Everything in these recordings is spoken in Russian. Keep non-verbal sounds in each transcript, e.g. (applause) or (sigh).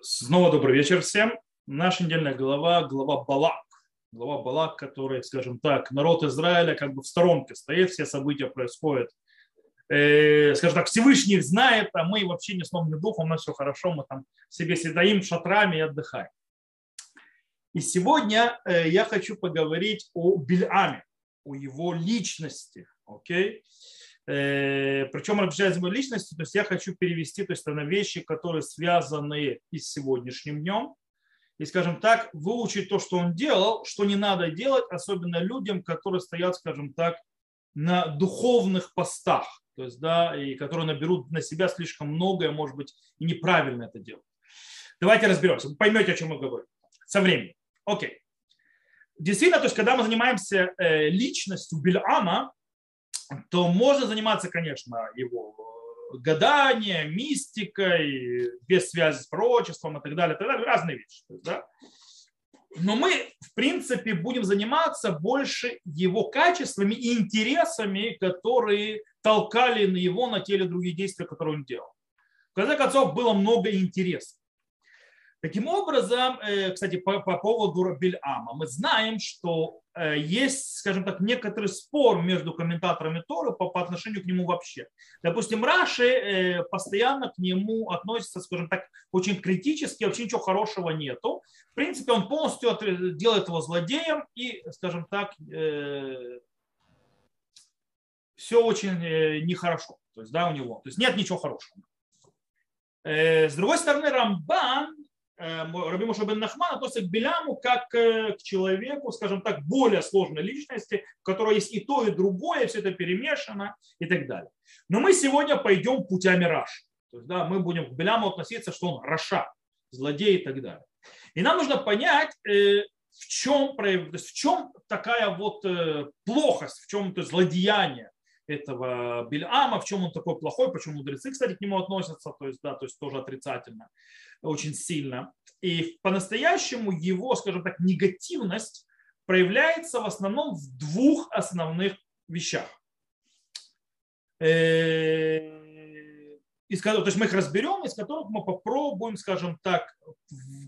Снова добрый вечер всем. Наша недельная глава, глава Балак. Глава Балак, который, скажем так, народ Израиля как бы в сторонке стоит, все события происходят. Э, скажем так, Всевышний знает, а мы вообще не сном, ни духом, у нас все хорошо, мы там себе седаим шатрами и отдыхаем. И сегодня э, я хочу поговорить о Бильаме, о его личности. Окей? Okay? Э, Причем его личности, то есть я хочу перевести то есть, на вещи, которые связаны и с сегодняшним днем, и, скажем так, выучить то, что он делал, что не надо делать, особенно людям, которые стоят, скажем так, на духовных постах, то есть, да, и которые наберут на себя слишком многое, может быть, и неправильно это делать. Давайте разберемся, вы поймете, о чем мы говорим со временем. Окей. Действительно, то есть, когда мы занимаемся э, личностью Бильама, то можно заниматься, конечно, его э, гаданием, мистикой, без связи с пророчеством и так далее, и так далее разные вещи. Да? Но мы, в принципе, будем заниматься больше его качествами и интересами, которые толкали на его на теле другие действия, которые он делал. В конце концов, было много интересов. Таким образом, э, кстати, по, по поводу Бильама, мы знаем, что э, есть, скажем так, некоторый спор между комментаторами Торы по, по отношению к нему вообще. Допустим, Раши э, постоянно к нему относится, скажем так, очень критически, вообще ничего хорошего нету. В принципе, он полностью делает его злодеем и, скажем так, все очень нехорошо. То есть, да, у него. То есть нет ничего хорошего. С другой стороны, Рамбан Раби Моше бен Нахман относится к Беляму как э, к человеку, скажем так, более сложной личности, в которой есть и то, и другое, все это перемешано и так далее. Но мы сегодня пойдем путями Раш. То есть, да, мы будем к Беляму относиться, что он Раша, злодей и так далее. И нам нужно понять, э, в чем, в чем такая вот плохость, в чем то злодеяние этого Бельама, в чем он такой плохой, почему мудрецы, кстати, к нему относятся, то есть, да, то есть тоже отрицательно, очень сильно. И по-настоящему его, скажем так, негативность проявляется в основном в двух основных вещах. Э, из, то есть мы их разберем, из которых мы попробуем, скажем так,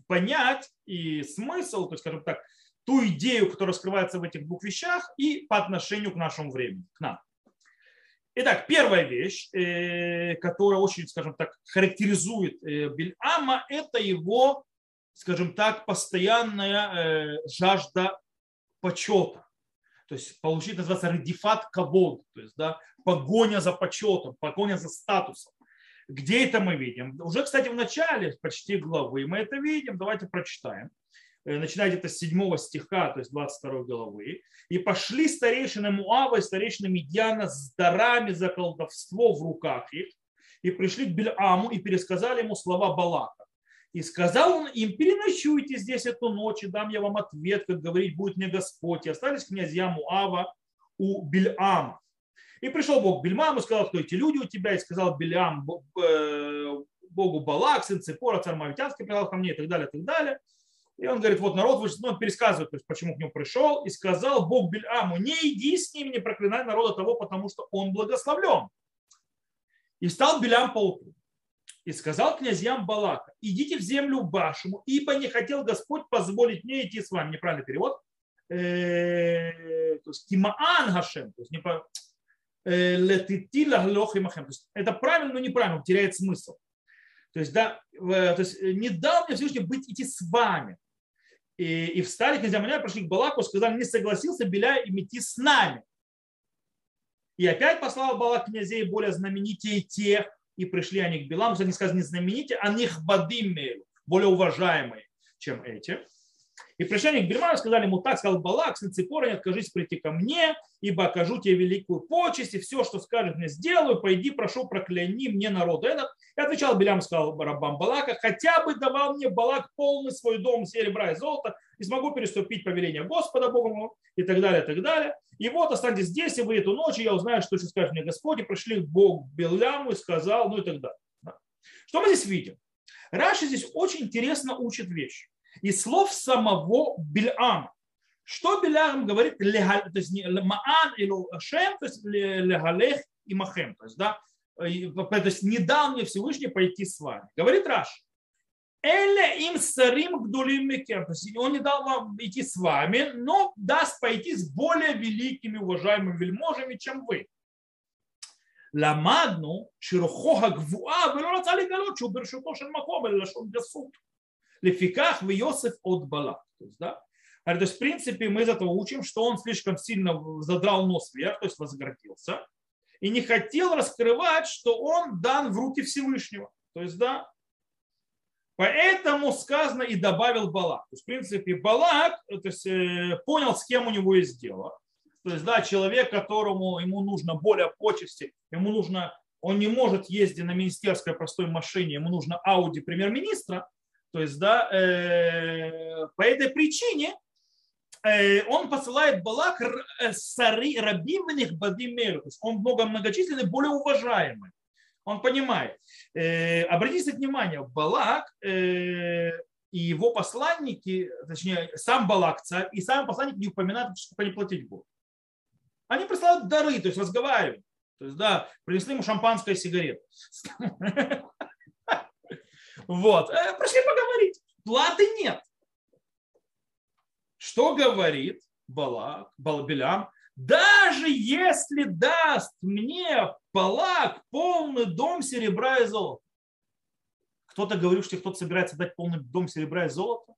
понять и смысл, то есть, скажем так, ту идею, которая скрывается в этих двух вещах и по отношению к нашему времени, к нам. Итак, первая вещь, э, которая очень, скажем так, характеризует э, Бельама, это его, скажем так, постоянная э, жажда почета. То есть получить называется редифат кавод, то есть да, погоня за почетом, погоня за статусом. Где это мы видим? Уже, кстати, в начале почти главы мы это видим. Давайте прочитаем. Э, начиная где-то с 7 стиха, то есть 22 главы, и пошли старейшины Муава и старейшины Медьяна с дарами за колдовство в руках их, и пришли к Бельаму и пересказали ему слова Балака. И сказал он им, переночуйте здесь эту ночь, и дам я вам ответ, как говорить будет мне Господь. И остались князья Муава у Бельама. И пришел Бог к Бельмаму и сказал, кто эти люди у тебя, и сказал Бельам э, Богу Балак, сын Цепора, царь Мавитянский, пришел ко мне, и так далее, и так далее. И он говорит, вот народ, ну, он пересказывает, то есть, почему к нему пришел, и сказал Бог Бельаму, не иди с ними, не проклинай народа того, потому что он благословлен. И встал Белям по утру и сказал князьям Балака, идите в землю Башему, ибо не хотел Господь позволить мне идти с вами. Неправильный перевод. Э, то есть Тимаан Гашем, то есть э, это правильно, но неправильно, теряет смысл. То есть, да, то есть не дал мне Всевышний быть идти с вами и, и встали князья Маня, прошли к Балаку, сказали, не согласился Беля идти с нами. И опять послал Балак князей более знаменитее тех, и пришли они к Беламу, кстати, не сказано не знаменитые, а них бадим более уважаемые, чем эти. И пришли к Бельману, сказали ему так, сказал Балак, Ципора, не откажись прийти ко мне, ибо окажу тебе великую почесть, и все, что скажет мне, сделаю, пойди, прошу, прокляни мне народ этот. И отвечал Белям, сказал рабам Балака, хотя бы давал мне Балак полный свой дом серебра и золота, и смогу переступить повеление Господа Бога моего, и так далее, и так далее. И вот останьтесь здесь, и вы эту ночь, и я узнаю, что еще скажет мне Господь, и пришли к Беляму и сказал, ну и так далее. Что мы здесь видим? Раши здесь очень интересно учит вещь из слов самого Бильама. Что Билям говорит, то есть маан или шем, то есть легалех и махем, то есть, да, то есть не дал мне Всевышний пойти с вами. Говорит Раш, Эля им сарим гдулим мекем. То есть он не дал вам идти с вами, но даст пойти с более великими уважаемыми вельможами, чем вы. למדנו שרוחו הגבוהה ולא רצה לגלות שהוא ברשותו של מקום אלא לשון גסות. лефиках в Йосиф от Балак, То есть, да? то есть, в принципе, мы из этого учим, что он слишком сильно задрал нос вверх, то есть возгордился, и не хотел раскрывать, что он дан в руки Всевышнего. То есть, да, Поэтому сказано и добавил Балак. То есть, в принципе, Балак э, то есть, э, понял, с кем у него есть дело. То есть, да, человек, которому ему нужно более почести, ему нужно, он не может ездить на министерской простой машине, ему нужно Ауди премьер-министра, то есть, да, э, по этой причине э, он посылает Балак э, сари рабивных бадимеру. То есть он много многочисленный, более уважаемый. Он понимает. Э, обратите внимание, Балак э, и его посланники, точнее, сам Балак царь и сам посланник не упоминают, что они платить будут. Они присылают дары, то есть разговаривают. То есть, да, принесли ему шампанское и сигареты. Вот. Э, пришли поговорить. Платы нет. Что говорит Балак, Балабелям? Даже если даст мне Балак полный дом серебра и золота. Кто-то говорит, что кто-то собирается дать полный дом серебра и золота.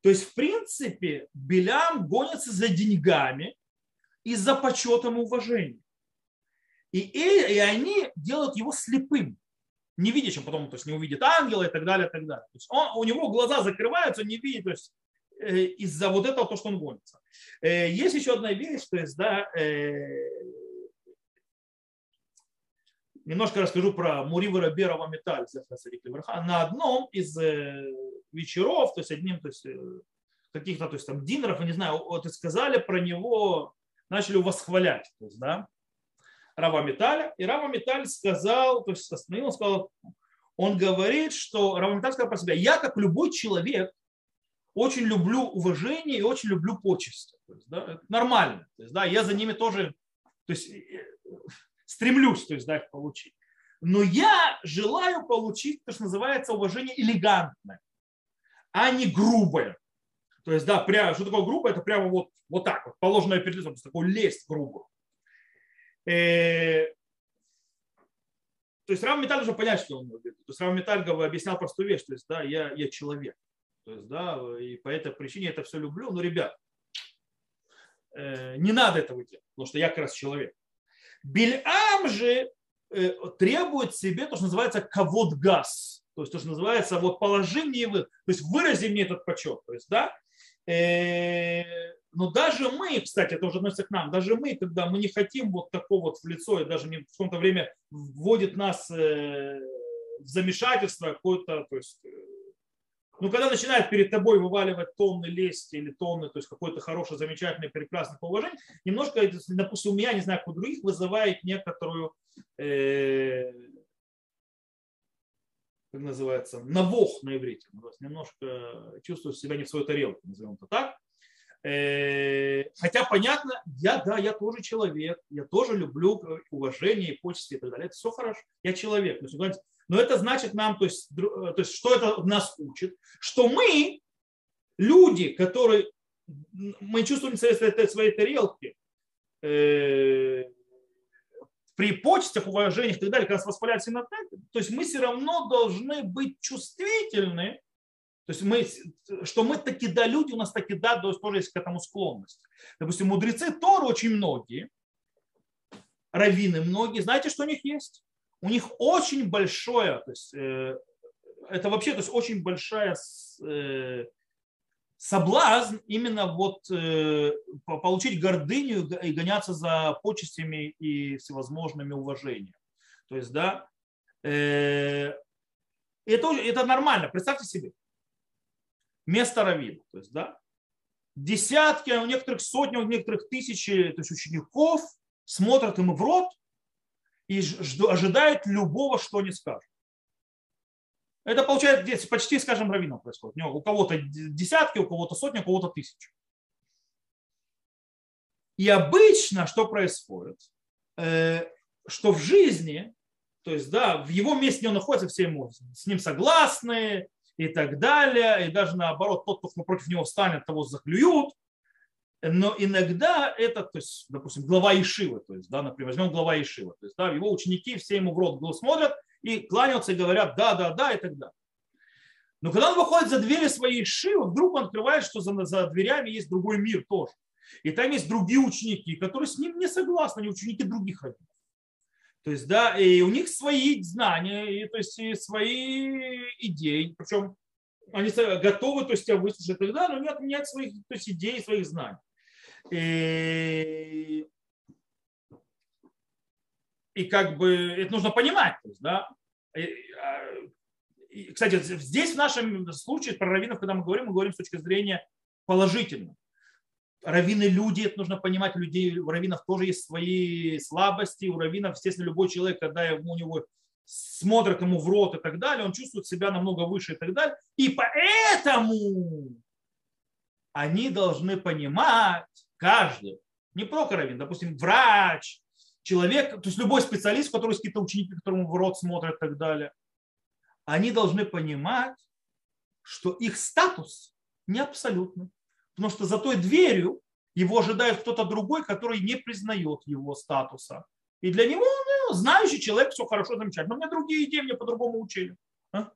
То есть, в принципе, Белям гонится за деньгами и за почетом и уважением. И, и, и они делают его слепым, не видящим потом, то есть не увидит ангела и так далее, и так далее. То есть он, у него глаза закрываются, не видит, то есть э, из-за вот этого, то, что он гонится. Э, есть еще одна вещь, то есть, да, э, немножко расскажу про Мурива Раберова Металь на одном из вечеров, то есть одним, то есть э, каких-то, то есть там динеров, я не знаю, вот и сказали про него, начали восхвалять, то есть, да, Рава Металя, и Рава Металь сказал, то есть остановил, он сказал, он говорит, что Рава Металь сказал про себя, я как любой человек очень люблю уважение и очень люблю почести. То есть, да, это нормально. То есть, да, я за ними тоже то есть, э, стремлюсь то есть, да, их получить. Но я желаю получить то, что называется уважение элегантное а не грубое. То есть, да, прямо, что такое грубое? Это прямо вот, вот так вот, положенное перед лицом, такой лезть грубо. Э, то есть Рам Металь уже понять, что он говорит. То есть Рам Металь объяснял простую вещь, то есть, да, я, я человек. То есть, да, и по этой причине я это все люблю. Но, ребят, э, не надо этого делать, потому что я как раз человек. Бельам же э, требует себе то, что называется кавод газ то есть то, что называется, вот положи мне, то есть вырази мне этот почет. То есть, да, но даже мы, кстати, это уже относится к нам, даже мы, когда мы не хотим вот такого вот в лицо, и даже не в каком-то время вводит нас э, в замешательство какое-то, то есть, э, ну, когда начинает перед тобой вываливать тонны лести или тонны, то есть какое-то хорошее, замечательное, прекрасное положение, немножко, допустим, у меня, не знаю, как у других, вызывает некоторую как называется, навох на иврите. Немножко чувствую себя не в свою тарелку, назовем это так. Э, хотя понятно, я, да, я тоже человек, я тоже люблю уважение и почести и так далее. Это все хорошо, я человек. Но это значит нам, то есть, то есть что это нас учит? Что мы, люди, которые мы чувствуем своей, тарелки, э, при почестях, уважениях и так далее, когда нас воспаляют синатек, то есть мы все равно должны быть чувствительны, есть мы, что мы таки да люди, у нас таки да, то есть тоже есть к этому склонность. Допустим, мудрецы Торы очень многие, раввины многие, знаете, что у них есть? У них очень большое, то есть э, это вообще, то есть очень большая э, соблазн именно вот э, получить гордыню и гоняться за почестями и всевозможными уважениями. То есть, да, э, это, это нормально. Представьте себе. Место раввина. То есть, да, десятки, а у некоторых сотни, у некоторых тысячи то есть учеников смотрят ему в рот и ожидают любого, что они скажут. Это получается почти, скажем, раввином происходит. У кого-то десятки, у кого-то сотни, у кого-то тысячи. И обычно что происходит? Э, что в жизни то есть, да, в его месте он находится, все ему с ним согласны и так далее, и даже наоборот, тот, кто против него встанет, того заклюют. Но иногда это, то есть, допустим, глава Ишивы, то есть, да, например, возьмем глава Ишивы, то есть, да, его ученики все ему в рот смотрят и кланяются и говорят да, да, да и так далее. Но когда он выходит за двери своей Ишивы, вдруг он открывает, что за, за дверями есть другой мир тоже. И там есть другие ученики, которые с ним не согласны, они ученики других раввинов. То есть, да, и у них свои знания, и, то есть, и свои идеи, причем они готовы, то есть, тебя выслушать тогда, но не отменять своих то есть, идей, своих знаний. И, и как бы это нужно понимать, то есть, да. И, а, кстати, здесь в нашем случае про раввинов, когда мы говорим, мы говорим с точки зрения положительной раввины люди, это нужно понимать, людей, у раввинов тоже есть свои слабости, у раввинов, естественно, любой человек, когда у него смотрят ему в рот и так далее, он чувствует себя намного выше и так далее. И поэтому они должны понимать, каждый, не только раввин, допустим, врач, человек, то есть любой специалист, у которого какие-то ученики, которому в рот смотрят и так далее, они должны понимать, что их статус не абсолютный. Потому что за той дверью его ожидает кто-то другой, который не признает его статуса. И для него ну, знающий человек, все хорошо, замечательно. Но у меня другие идеи, мне по-другому учили. А?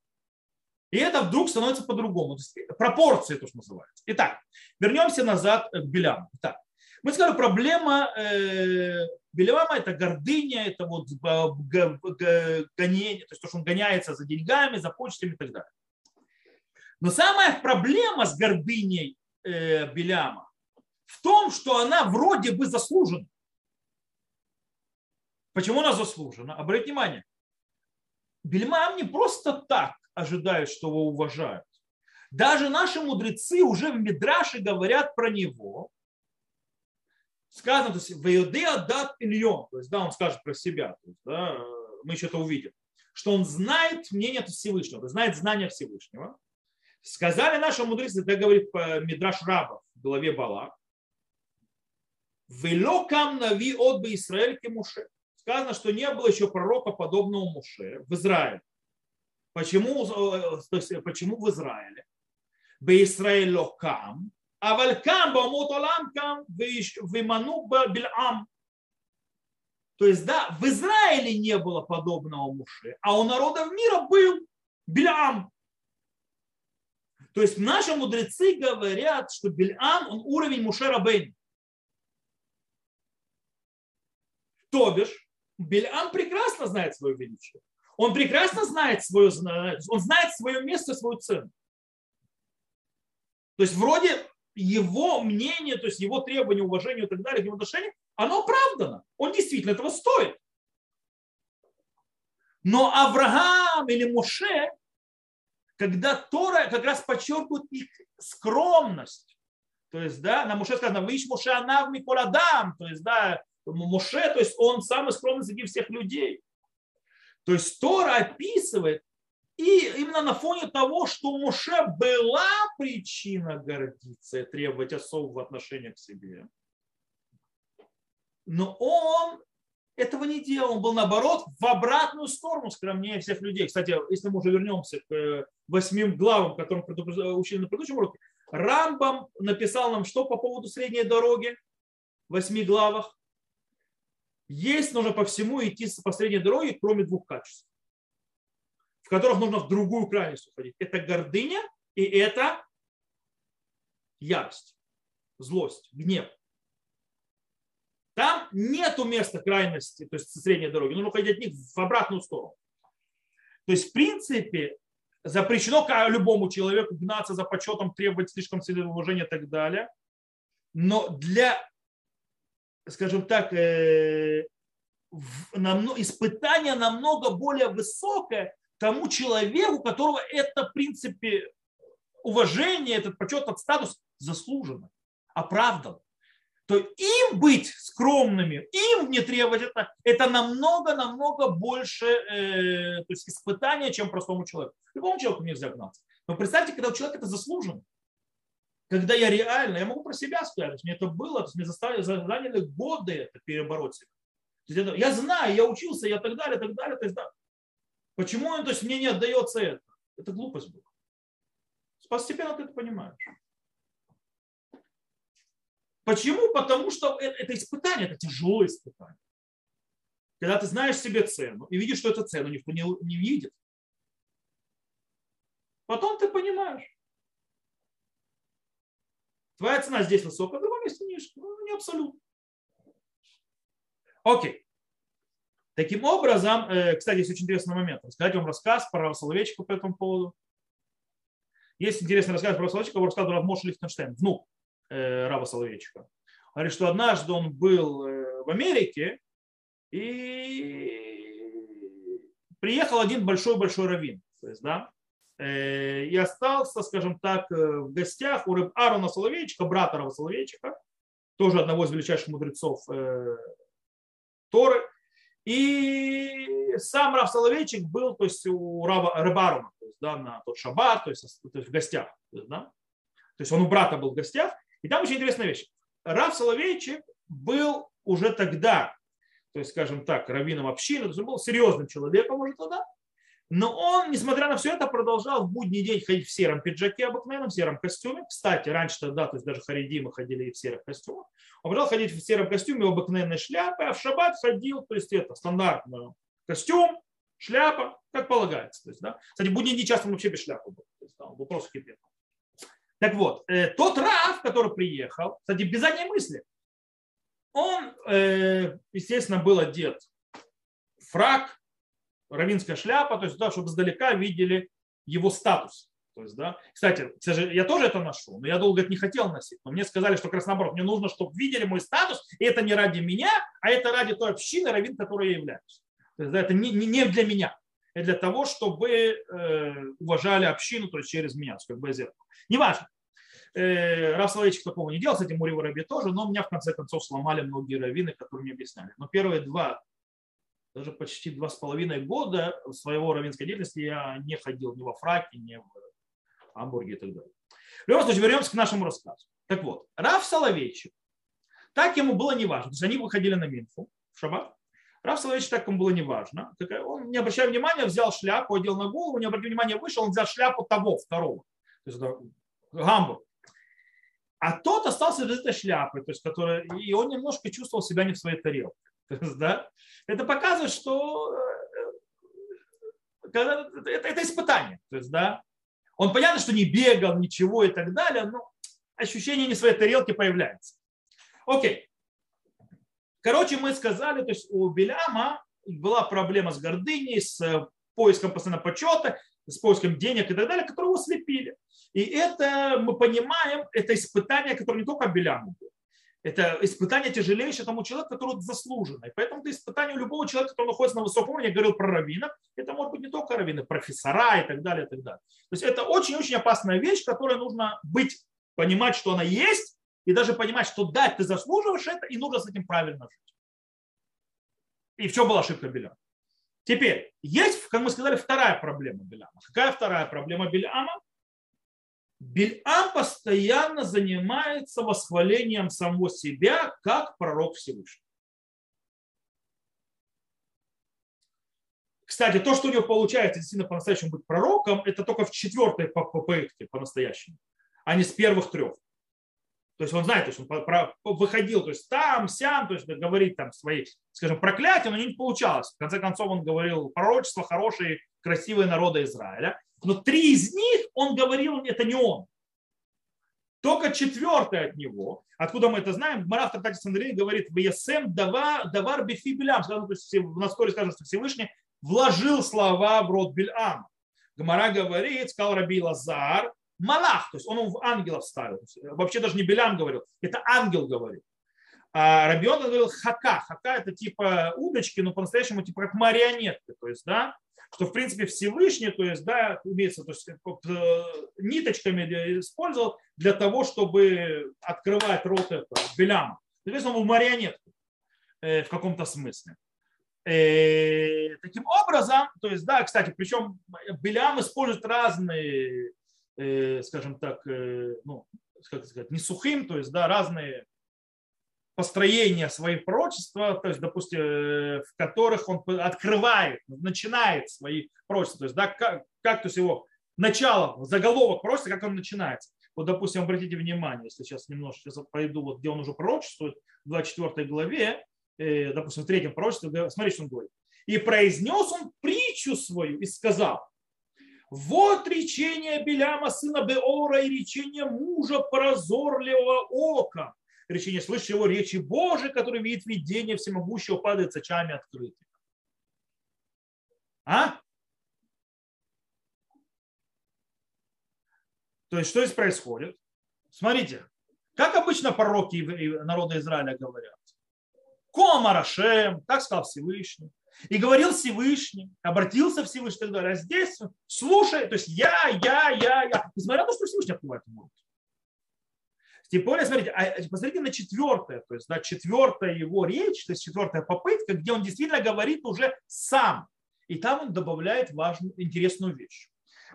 И это вдруг становится по-другому. Пропорции, то, что называется. Итак, вернемся назад к Беляму. Итак, мы сказали, проблема э, Беляма – это гордыня, это вот гонение, то есть то, что он гоняется за деньгами, за почтами и так далее. Но самая проблема с гордыней э, Беляма в том, что она вроде бы заслужена. Почему она заслужена? Обратите внимание, Бельмам не просто так ожидает, что его уважают. Даже наши мудрецы уже в Мидраше говорят про него. Сказано, то есть, Вейодеа дат ильон, то есть, да, он скажет про себя, то есть, да, мы еще это увидим, что он знает мнение Всевышнего, знает знания Всевышнего. Сказали наши мудрецы, это говорит Мидраш Раба в главе Бала, Велокам нави от бы Израиль Муше. Сказано, что не было еще пророка, подобного Муше в Израиле. Почему, то есть, почему в Израиле? Бе Израиль локам, а валькам бамут олам кам виману бильам. То есть, да, в Израиле не было подобного Муше, а у народов мира был Билям. То есть наши мудрецы говорят, что Бельам, он уровень Мушера Бейн. То бишь, Бельам прекрасно знает свое величие. Он прекрасно знает свое, он знает свое место, свою цену. То есть вроде его мнение, то есть его требования, уважения и так далее, его отношения, оно оправдано. Он действительно этого стоит. Но Авраам или Моше когда Тора как раз подчеркивает их скромность. То есть, да, на Муше сказано, вы Муше Анав Миколадам, то есть, да, Муше, то есть он самый скромный среди всех людей. То есть Тора описывает, и именно на фоне того, что у Муше была причина гордиться и требовать особого отношения к себе, но он этого не делал. Он был, наоборот, в обратную сторону скромнее всех людей. Кстати, если мы уже вернемся к э, восьмим главам, которым учили на предыдущем уроке, Рамбам написал нам что по поводу средней дороги в восьми главах. Есть нужно по всему идти по средней дороге, кроме двух качеств, в которых нужно в другую крайность уходить. Это гордыня и это ярость, злость, гнев. Там нету места крайности, то есть средней дороги. Нужно ходить от них в обратную сторону. То есть, в принципе, запрещено любому человеку гнаться за почетом, требовать слишком сильного уважения и так далее. Но для, скажем так, э, испытание намного более высокое тому человеку, которого это, в принципе, уважение, этот почет, этот статус заслужено, оправдан то им быть скромными, им не требовать это, это намного-намного больше э, то есть испытание, чем простому человеку. Любому человеку нельзя гнаться. Но представьте, когда у человека это заслужено. Когда я реально, я могу про себя сказать, мне это было, то есть мне заставили, заняли годы это перебороть себя. Это, я знаю, я учился, я так далее, так далее. То есть, да. Почему то есть мне не отдается это? Это глупость была. Постепенно ты это понимаешь. Почему? Потому что это, это испытание, это тяжелое испытание. Когда ты знаешь себе цену и видишь, что эту цену никто не, не видит. Потом ты понимаешь. Твоя цена здесь высокая, в другом месте ниже. Ну, не абсолютно. Окей. Таким образом, э, кстати, есть очень интересный момент. Рассказать вам рассказ про Соловейчика по этому поводу. Есть интересный рассказ про Соловейчика, его рассказывал Равмош Лихтенштейн, внук э, Рава Соловейчика. Говорит, что однажды он был э, в Америке, и приехал один большой-большой раввин. То есть, да, и остался, скажем так, в гостях у Рэб Аарона Соловейчика, брата Рава Соловейчика, тоже одного из величайших мудрецов Торы. И сам Рав Соловейчик был то есть, у Раба, Рыбарума, то есть, да, на тот шаббат, то есть, то есть в гостях. То есть, да? то есть он у брата был в гостях. И там очень интересная вещь. Рав Соловейчик был уже тогда, то есть, скажем так, раввином общины, то есть он был серьезным человеком уже тогда, но он, несмотря на все это, продолжал в будний день ходить в сером пиджаке обыкновенном, в сером костюме. Кстати, раньше тогда, то есть даже харидимы ходили и в серых костюмах. Он продолжал ходить в сером костюме, в обыкновенной шляпе, а в шаббат ходил, то есть это стандартный костюм, шляпа, как полагается. То есть, да? Кстати, в будний день часто он вообще без шляпы был. То есть, да, он был просто кипет. Так вот, э, тот Раф, который приехал, кстати, без задней мысли, он, э, естественно, был одет фрак, равинская шляпа, то есть, да, чтобы издалека видели его статус. То есть, да. Кстати, я тоже это ношу, но я долго это не хотел носить. Но мне сказали, что как раз наоборот, мне нужно, чтобы видели мой статус, и это не ради меня, а это ради той общины, равин, которой я являюсь. То есть, да, это не, не для меня. Это для того, чтобы э, уважали общину, то есть через меня, как бы зеркало. Неважно. Э, Соловейчик такого не делал, кстати, Мурева Раби тоже, но меня в конце концов сломали многие раввины, которые мне объясняли. Но первые два даже почти два с половиной года своего равенской деятельности я не ходил ни во фраке, ни в Амбурге и так далее. В любом случае, вернемся к нашему рассказу. Так вот, Раф Соловейчик, так ему было неважно. То есть они выходили на Минфу в шаббат. Раф Соловейчик так ему было неважно. Он, не обращая внимания, взял шляпу, одел на голову, не обратил внимания, вышел, он взял шляпу того, второго. То есть это Гамбург. А тот остался без этой шляпы, то есть, который, и он немножко чувствовал себя не в своей тарелке. (laughs) да, это показывает, что э, это, это испытание. То есть, да, он понятно, что не бегал, ничего и так далее, но ощущение не своей тарелки появляется. Окей. Короче, мы сказали, то есть у Беляма была проблема с гордыней, с э, поиском постоянно почета, с поиском денег и так далее, которые его слепили. И это, мы понимаем, это испытание, которое не только Беляму было это испытание тяжелейшее тому человеку, который заслуженный. Поэтому это испытание у любого человека, который находится на высоком уровне, я говорил про раввинов, это может быть не только раввины, профессора и так далее, и так далее. То есть это очень-очень опасная вещь, которая нужно быть, понимать, что она есть, и даже понимать, что да, ты заслуживаешь это, и нужно с этим правильно жить. И в чем была ошибка Беляма? Теперь, есть, как мы сказали, вторая проблема Беляма. Какая вторая проблема Беляма? Бельам постоянно занимается восхвалением самого себя как пророк Всевышнего. Кстати, то, что у него получается действительно по-настоящему быть пророком, это только в четвертой попытке по-настоящему, а не с первых трех. То есть он знает, то есть он выходил, то есть там, сям, то есть говорить там свои, скажем, проклятия, но не получалось. В конце концов он говорил пророчество хорошие, красивые народа Израиля. Но три из них он говорил, это не он. Только четвертый от него, откуда мы это знаем, Мараф Тартати Сандрин говорит, в Ясем давар, давар бифи билям, то есть вскоре скажем, что Всевышний вложил слова в рот Бильам. Гмара говорит, сказал Раби Лазар, Малах, то есть он в ангелов ставил. Вообще даже не Белям говорил, это ангел говорил. А Рабион говорил хака. Хака это типа удочки, но по-настоящему типа как марионетки. То есть, да, что в принципе Всевышний, то есть, да, имеется, то есть, э, ниточками использовал для того, чтобы открывать рот этого Беляма. Соответственно, он в марионетку э, в каком-то смысле. Э, таким образом, то есть, да, кстати, причем Белям использует разные, скажем так, ну, как сказать, не сухим, то есть, да, разные построения своих пророчества, то есть, допустим, э, в которых он открывает, начинает свои пророчества. То есть, да, как, как то есть его начало, заголовок пророчества, как он начинается. Вот, допустим, обратите внимание, если сейчас немножко сейчас пойду, вот, где он уже пророчествует, в 24 главе, э, допустим, в третьем пророчестве, смотрите, что он говорит. «И произнес он притчу свою и сказал, вот речение Беляма, сына Беора, и речение мужа прозорливого ока, речение слышит его речи Божией, который видит видение всемогущего, падает с очами открытыми. А? То есть что здесь происходит? Смотрите, как обычно пророки народа Израиля говорят. Комарашем, как сказал Всевышний. И говорил Всевышний, обратился Всевышний и так далее. А здесь слушай, то есть я, я, я, я. Несмотря на то, что Всевышний открывает ему тем более, смотрите, а, посмотрите на четвертое, то есть да, четвертая его речь, то есть четвертая попытка, где он действительно говорит уже сам. И там он добавляет важную, интересную вещь.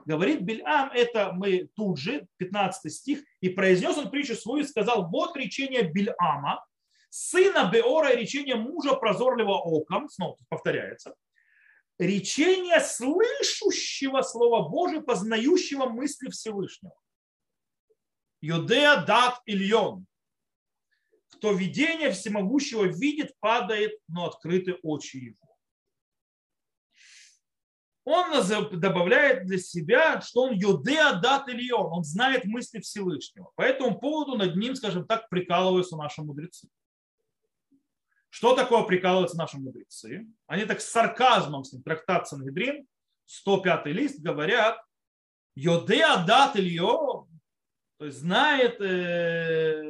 Говорит Бельам, это мы тут же, 15 стих, и произнес он притчу свою и сказал, вот речение Бельама, сына Беора и речение мужа прозорливого оком, снова повторяется, речение слышущего Слова Божие, познающего мысли Всевышнего. Юдея дат Ильон. Кто видение всемогущего видит, падает, но открыты очи его. Он добавляет для себя, что он Юдея дат Ильон, он знает мысли Всевышнего. По этому поводу над ним, скажем так, прикалываются наши мудрецы. Что такое прикалываются наши мудрецы? Они так с сарказмом, с ним, трактат Сангедрин, 105 лист, говорят, Йодеа дат Ильон, то есть знает, э,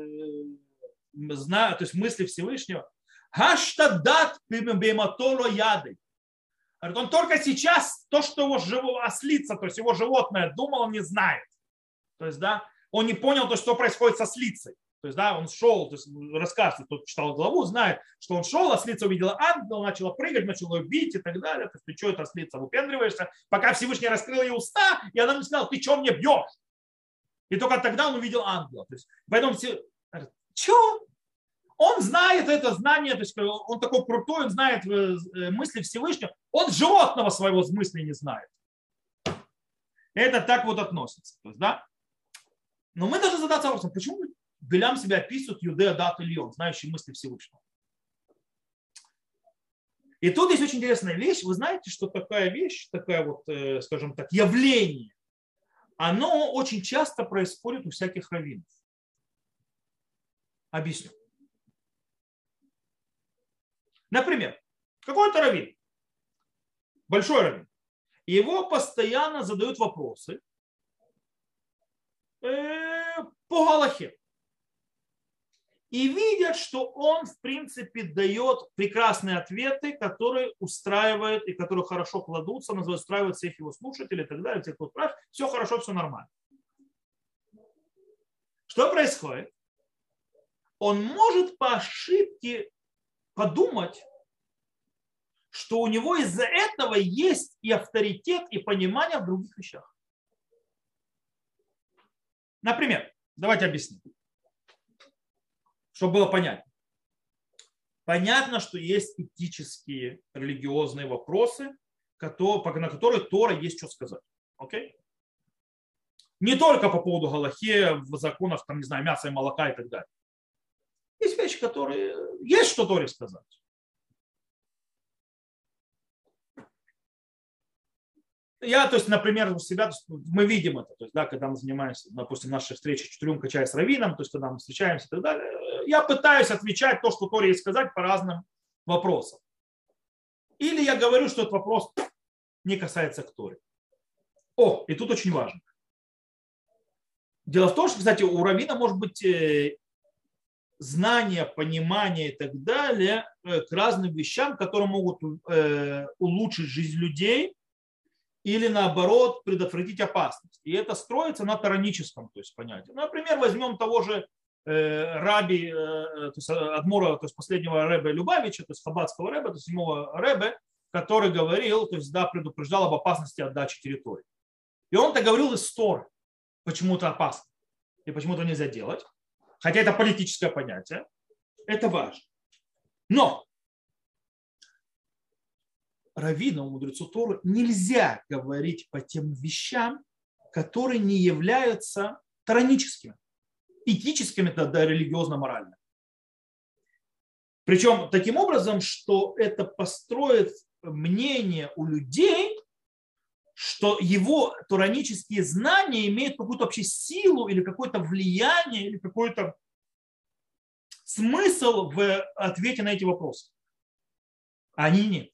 знает, то есть мысли Всевышнего. Хаштадат бематоло яды. Он только сейчас то, что его живо, ослица, то есть его животное думал, он не знает. То есть, да, он не понял то, что происходит со слицей. То есть, да, он шел, то есть рассказывает, кто читал главу, знает, что он шел, ослица увидела ангела, начала прыгать, начала ее бить и так далее. То есть, ты что это ослица, выпендриваешься? Пока Всевышний раскрыл ей уста, и она мне сказала, ты что мне бьешь? И только тогда он увидел ангела. То есть, поэтому все что? Он знает это знание, то есть он такой крутой, он знает э, э, мысли Всевышнего. Он животного своего мысли не знает. Это так вот относится. То есть, да? Но мы должны задаться вопросом, почему Белям себя описывают Юдея Дат Ильон, знающий мысли Всевышнего. И тут есть очень интересная вещь. Вы знаете, что такая вещь, такая вот, э, скажем так, явление, оно очень часто происходит у всяких раввинов. Объясню. Например, какой-то раввин, большой раввин, его постоянно задают вопросы э, по Галахе и видят, что он, в принципе, дает прекрасные ответы, которые устраивают и которые хорошо кладутся, называют, устраивают всех его слушателей и так далее, тех, кто спрашивает, все хорошо, все нормально. Что происходит? Он может по ошибке подумать, что у него из-за этого есть и авторитет, и понимание в других вещах. Например, давайте объясним чтобы было понятно. Понятно, что есть этические, религиозные вопросы, на которые Тора есть что сказать. Окей? Не только по поводу Галахе, в законах, там, не знаю, мяса и молока и так далее. Есть вещи, которые есть что Торе сказать. Я, то есть, например, у себя, есть, мы видим это, то есть, да, когда мы занимаемся, допустим, наши встречи четырем чая с раввином, то есть, когда мы встречаемся и так далее, я пытаюсь отвечать то, что Торе есть сказать по разным вопросам. Или я говорю, что этот вопрос не касается к. О, и тут очень важно. Дело в том, что, кстати, у раввина может быть э, знание, понимание и так далее э, к разным вещам, которые могут э, улучшить жизнь людей, или наоборот предотвратить опасность. И это строится на тараническом то есть, понятии. Например, возьмем того же э, раби, э, то есть Адмура, то есть последнего рэбе Любавича, то есть хаббатского рэбе, то есть седьмого рэбе, который говорил, то есть да, предупреждал об опасности отдачи территории. И он-то говорил из Торы, почему это опасно и почему это нельзя делать. Хотя это политическое понятие. Это важно. Но раввинам, мудрецу Торы нельзя говорить по тем вещам, которые не являются тараническими, этическими, да, религиозно-моральными. Причем таким образом, что это построит мнение у людей, что его туранические знания имеют какую-то вообще силу или какое-то влияние, или какой-то смысл в ответе на эти вопросы. Они нет.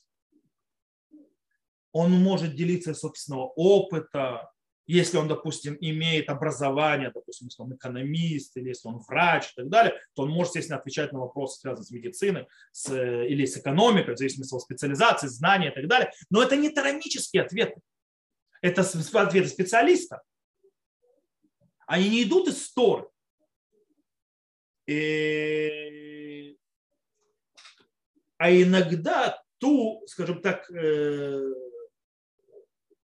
Он может делиться собственного опыта, если он, допустим, имеет образование, допустим, если он экономист, или если он врач и так далее, то он может, естественно, отвечать на вопросы, связанные с медициной с, или с экономикой, в зависимости от специализации, знаний и так далее. Но это не таранические ответы. Это ответы специалиста. Они не идут из Торы. И... А иногда ту, скажем так, э,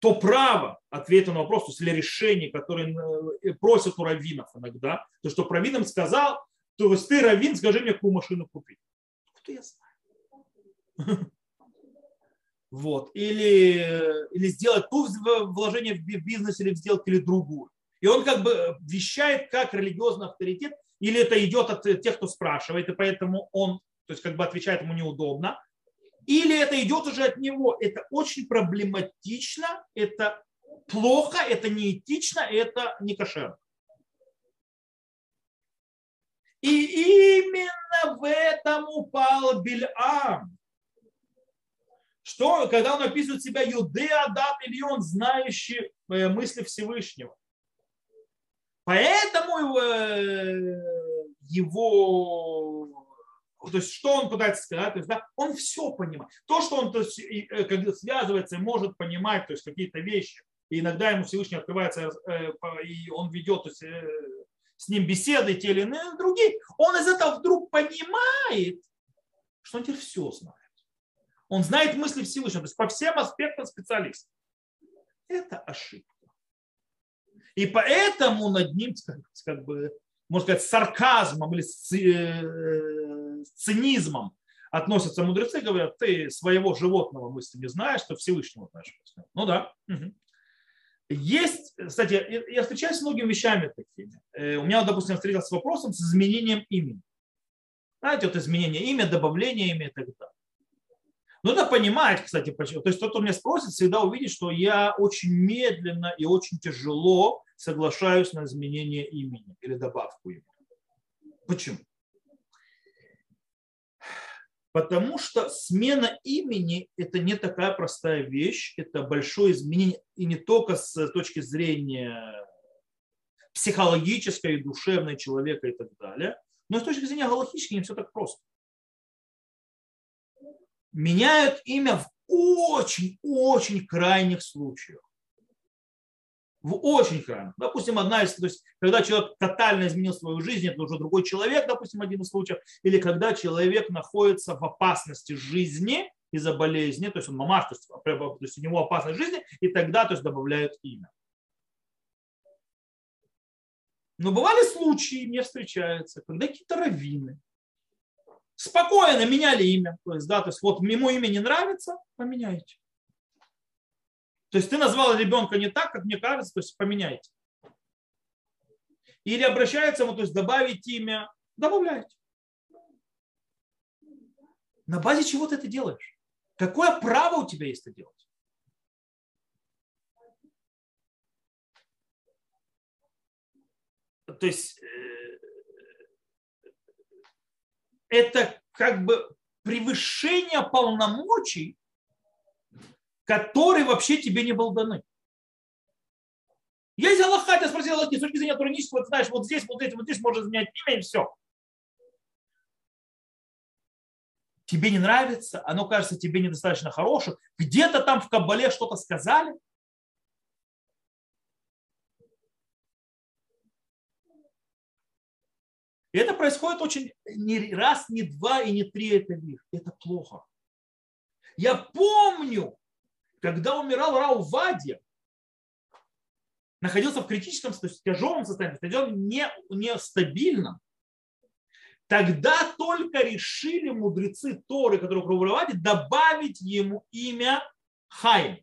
то право ответа на вопрос, то есть или решение, которое э, просят у раввинов иногда, то, что раввинам сказал, то есть ты, раввин, скажи мне, какую машину купить. Кто я знаю? (laughs) Вот. Или, или сделать ту вложение в бизнес или в сделку, или другую. И он как бы вещает как религиозный авторитет, или это идет от тех, кто спрашивает, и поэтому он, то есть как бы отвечает ему неудобно, или это идет уже от него. Это очень проблематично, это плохо, это неэтично, это не кошерно. И именно в этом упал Бильам. Что, когда он описывает себя Юдеа, Дат Ильон, знающий э, мысли Всевышнего. Поэтому э, его то есть что он пытается сказать, то есть, да, он все понимает. То, что он то есть, э, когда связывается и может понимать то есть, какие-то вещи, и иногда ему Всевышний открывается, э, и он ведет то есть, э, с ним беседы, те или иные другие, он из этого вдруг понимает, что он теперь все знает. Он знает мысли Всевышнего, то есть по всем аспектам специалист. Это ошибка. И поэтому над ним, как бы, можно сказать, сарказмом или цинизмом относятся мудрецы, говорят, ты своего животного мысли не знаешь, то Всевышнего знаешь. Ну да. Есть, кстати, я встречаюсь с многими вещами такими. Э, у меня, допустим, встретился с вопросом с изменением имени. Знаете, вот изменение имя, добавление имя и так далее. Нужно понимать, кстати, почему. То есть тот, кто меня спросит, всегда увидит, что я очень медленно и очень тяжело соглашаюсь на изменение имени или добавку имени. Почему? Потому что смена имени – это не такая простая вещь, это большое изменение, и не только с точки зрения психологической, душевной человека и так далее, но с точки зрения галактической не все так просто. Меняют имя в очень-очень крайних случаях в очень крайних. Допустим, одна из, то есть, когда человек тотально изменил свою жизнь, это уже другой человек, допустим, один из случаев, или когда человек находится в опасности жизни из-за болезни, то есть он мамаш, то есть, то есть у него опасность жизни, и тогда то есть, добавляют имя. Но бывали случаи, мне встречаются, когда какие-то раввины спокойно меняли имя. То есть, да, то есть вот ему имя не нравится, поменяйте. То есть ты назвал ребенка не так, как мне кажется, то есть поменяйте. Или обращается ему, то есть добавить имя, добавляйте. На базе чего ты это делаешь? Какое право у тебя есть это делать? То есть э, это как бы превышение полномочий который вообще тебе не был даны. Если Аллаха тебя спросил Аллахи, с точки зрения туранического, ты знаешь, вот здесь, вот здесь, вот здесь можно изменять имя и все. Тебе не нравится, оно кажется тебе недостаточно хорошим, где-то там в Кабале что-то сказали. И это происходит очень не раз, не два и не три это вих. Это плохо. Я помню, когда умирал Рау Вадья, находился в критическом, то есть тяжелом состоянии, в не, нестабильном, Тогда только решили мудрецы Торы, которые круговыводили, добавить ему имя Хайм.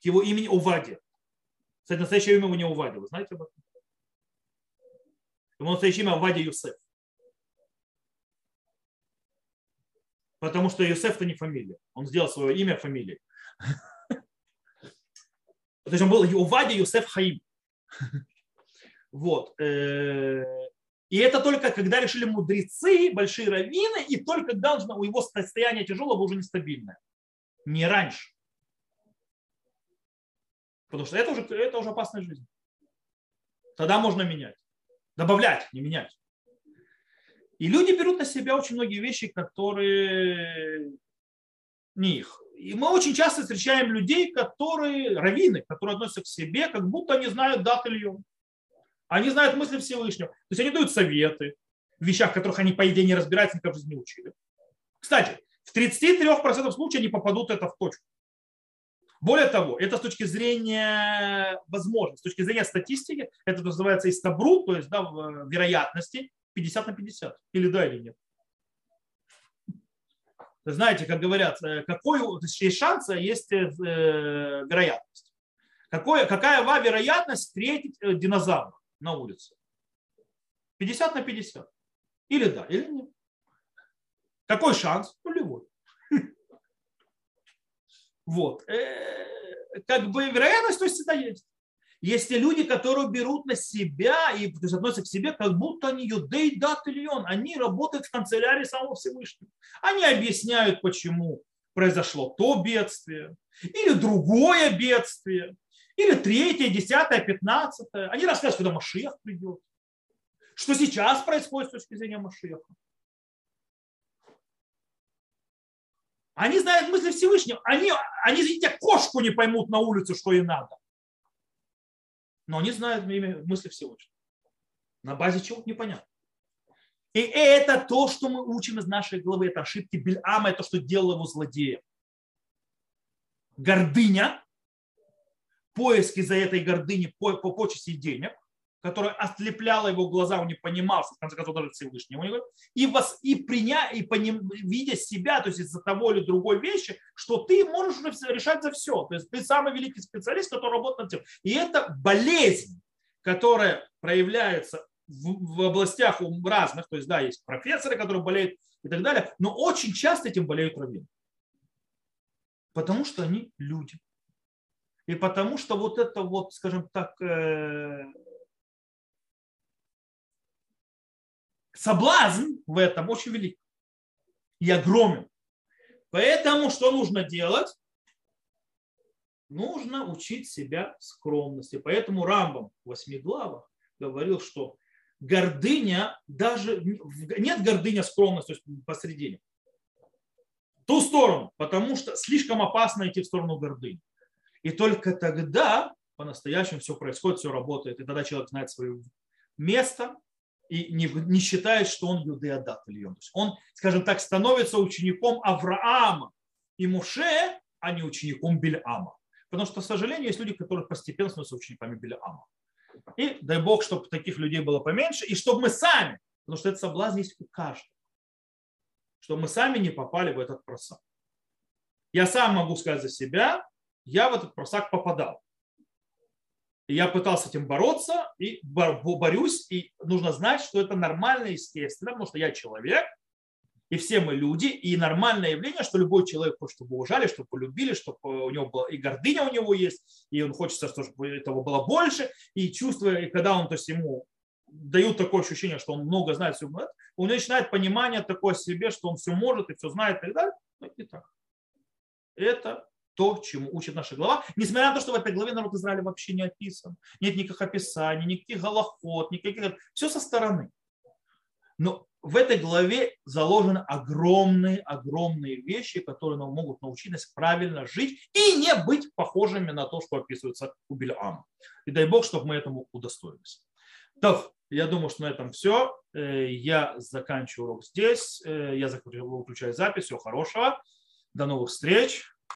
К его имени Увади. Кстати, настоящее имя у него Увади. Вы знаете об этом? Его настоящее имя Увади Юсеф. Потому что Юсеф это не фамилия. Он сделал свое имя фамилией. (laughs) То есть он был Увади Юсеф Хаим. (laughs) Вот. Э, и это только когда решили мудрецы, большие раввины, и только когда у его состояние тяжелое было уже нестабильное. Не раньше. Потому что это уже, это уже опасная жизнь. Тогда можно менять. Добавлять, не менять. И люди берут на себя очень многие вещи, которые не их. И мы очень часто встречаем людей, которые, раввины, которые относятся к себе, как будто они знают дат Ильон. Они знают мысли Всевышнего. То есть они дают советы в вещах, которых они, по идее, не разбираются, никак в жизни не учили. Кстати, в 33% случаев они попадут это в точку. Более того, это с точки зрения возможности, с точки зрения статистики, это называется истабрут, то есть да, вероятности, 50 на 50. Или да, или нет. Знаете, как говорят, э, какой есть шанс, а есть э, вероятность. Какой, какая ва вероятность встретить э, динозавра на улице? 50 на 50. Или да, или нет. Какой шанс? Нулевой. (laughs) Вот. Как бы вероятность то есть всегда есть. Есть те люди, которые берут на себя и относятся к себе, как будто они юдей дат ильон. Они работают в канцелярии самого Всевышнего. Они объясняют, почему произошло то бедствие, или другое бедствие, или третье, десятое, пятнадцатое. Они рассказывают, когда Машиях придет. Что сейчас происходит с точки зрения Машиеха. Они знают мысли Всевышнего. Они, они, извините, кошку не поймут на улице, что им надо но они знают мысли Всевышнего. На базе чего непонятно. И это то, что мы учим из нашей главы. Это ошибки Бельама, это что делал его злодеем. Гордыня, поиски за этой гордыней по, по почести денег, которая ослепляла его глаза, он не понимал, в конце концов, даже Всевышнего. И, вас, и, приня, и поним, видя себя, то есть из-за того или другой вещи, что ты можешь уже решать за все. То есть ты самый великий специалист, который работает над тем. И это болезнь, которая проявляется в, в областях разных, то есть да, есть профессоры, которые болеют и так далее, но очень часто этим болеют раввины. Потому что они люди. И потому что вот это вот, скажем так, э, соблазн в этом очень велик и огромен. Поэтому что нужно делать? Нужно учить себя скромности. Поэтому Рамбам в восьми главах говорил, что гордыня, даже нет гордыня скромности, посредине. Ту сторону, потому что слишком опасно идти в сторону гордыни. И только тогда по-настоящему все происходит, все работает. И тогда человек знает свое место, и не, не считает, что он юдеадат Ильон. Он, скажем так, становится учеником Авраама и Муше, а не учеником Бельама. Потому что, к сожалению, есть люди, которые постепенно становятся учениками Бельама. И дай Бог, чтобы таких людей было поменьше, и чтобы мы сами, потому что этот соблазн есть у каждого, чтобы мы сами не попали в этот просак. Я сам могу сказать за себя, я в этот просак попадал. И я пытался этим бороться и борюсь, и нужно знать, что это нормально и естественно, потому что я человек, и все мы люди, и нормальное явление, что любой человек хочет, чтобы уважали, чтобы полюбили, чтобы у него была и гордыня у него есть, и он хочет, чтобы этого было больше, и чувство, и когда он, то есть ему дают такое ощущение, что он много знает, все, он начинает понимание такое себе, что он все может и все знает и так далее. Но не так. Это то, чему учит наша глава, несмотря на то, что в этой главе народ Израиля вообще не описан. Нет никаких описаний, никаких голоход, никаких... Все со стороны. Но в этой главе заложены огромные, огромные вещи, которые нам могут научить нас правильно жить и не быть похожими на то, что описывается у Бильама. И дай Бог, чтобы мы этому удостоились. Так, я думаю, что на этом все. Э, я заканчиваю урок здесь. Э, я выключаю запись. Всего хорошего. До новых встреч.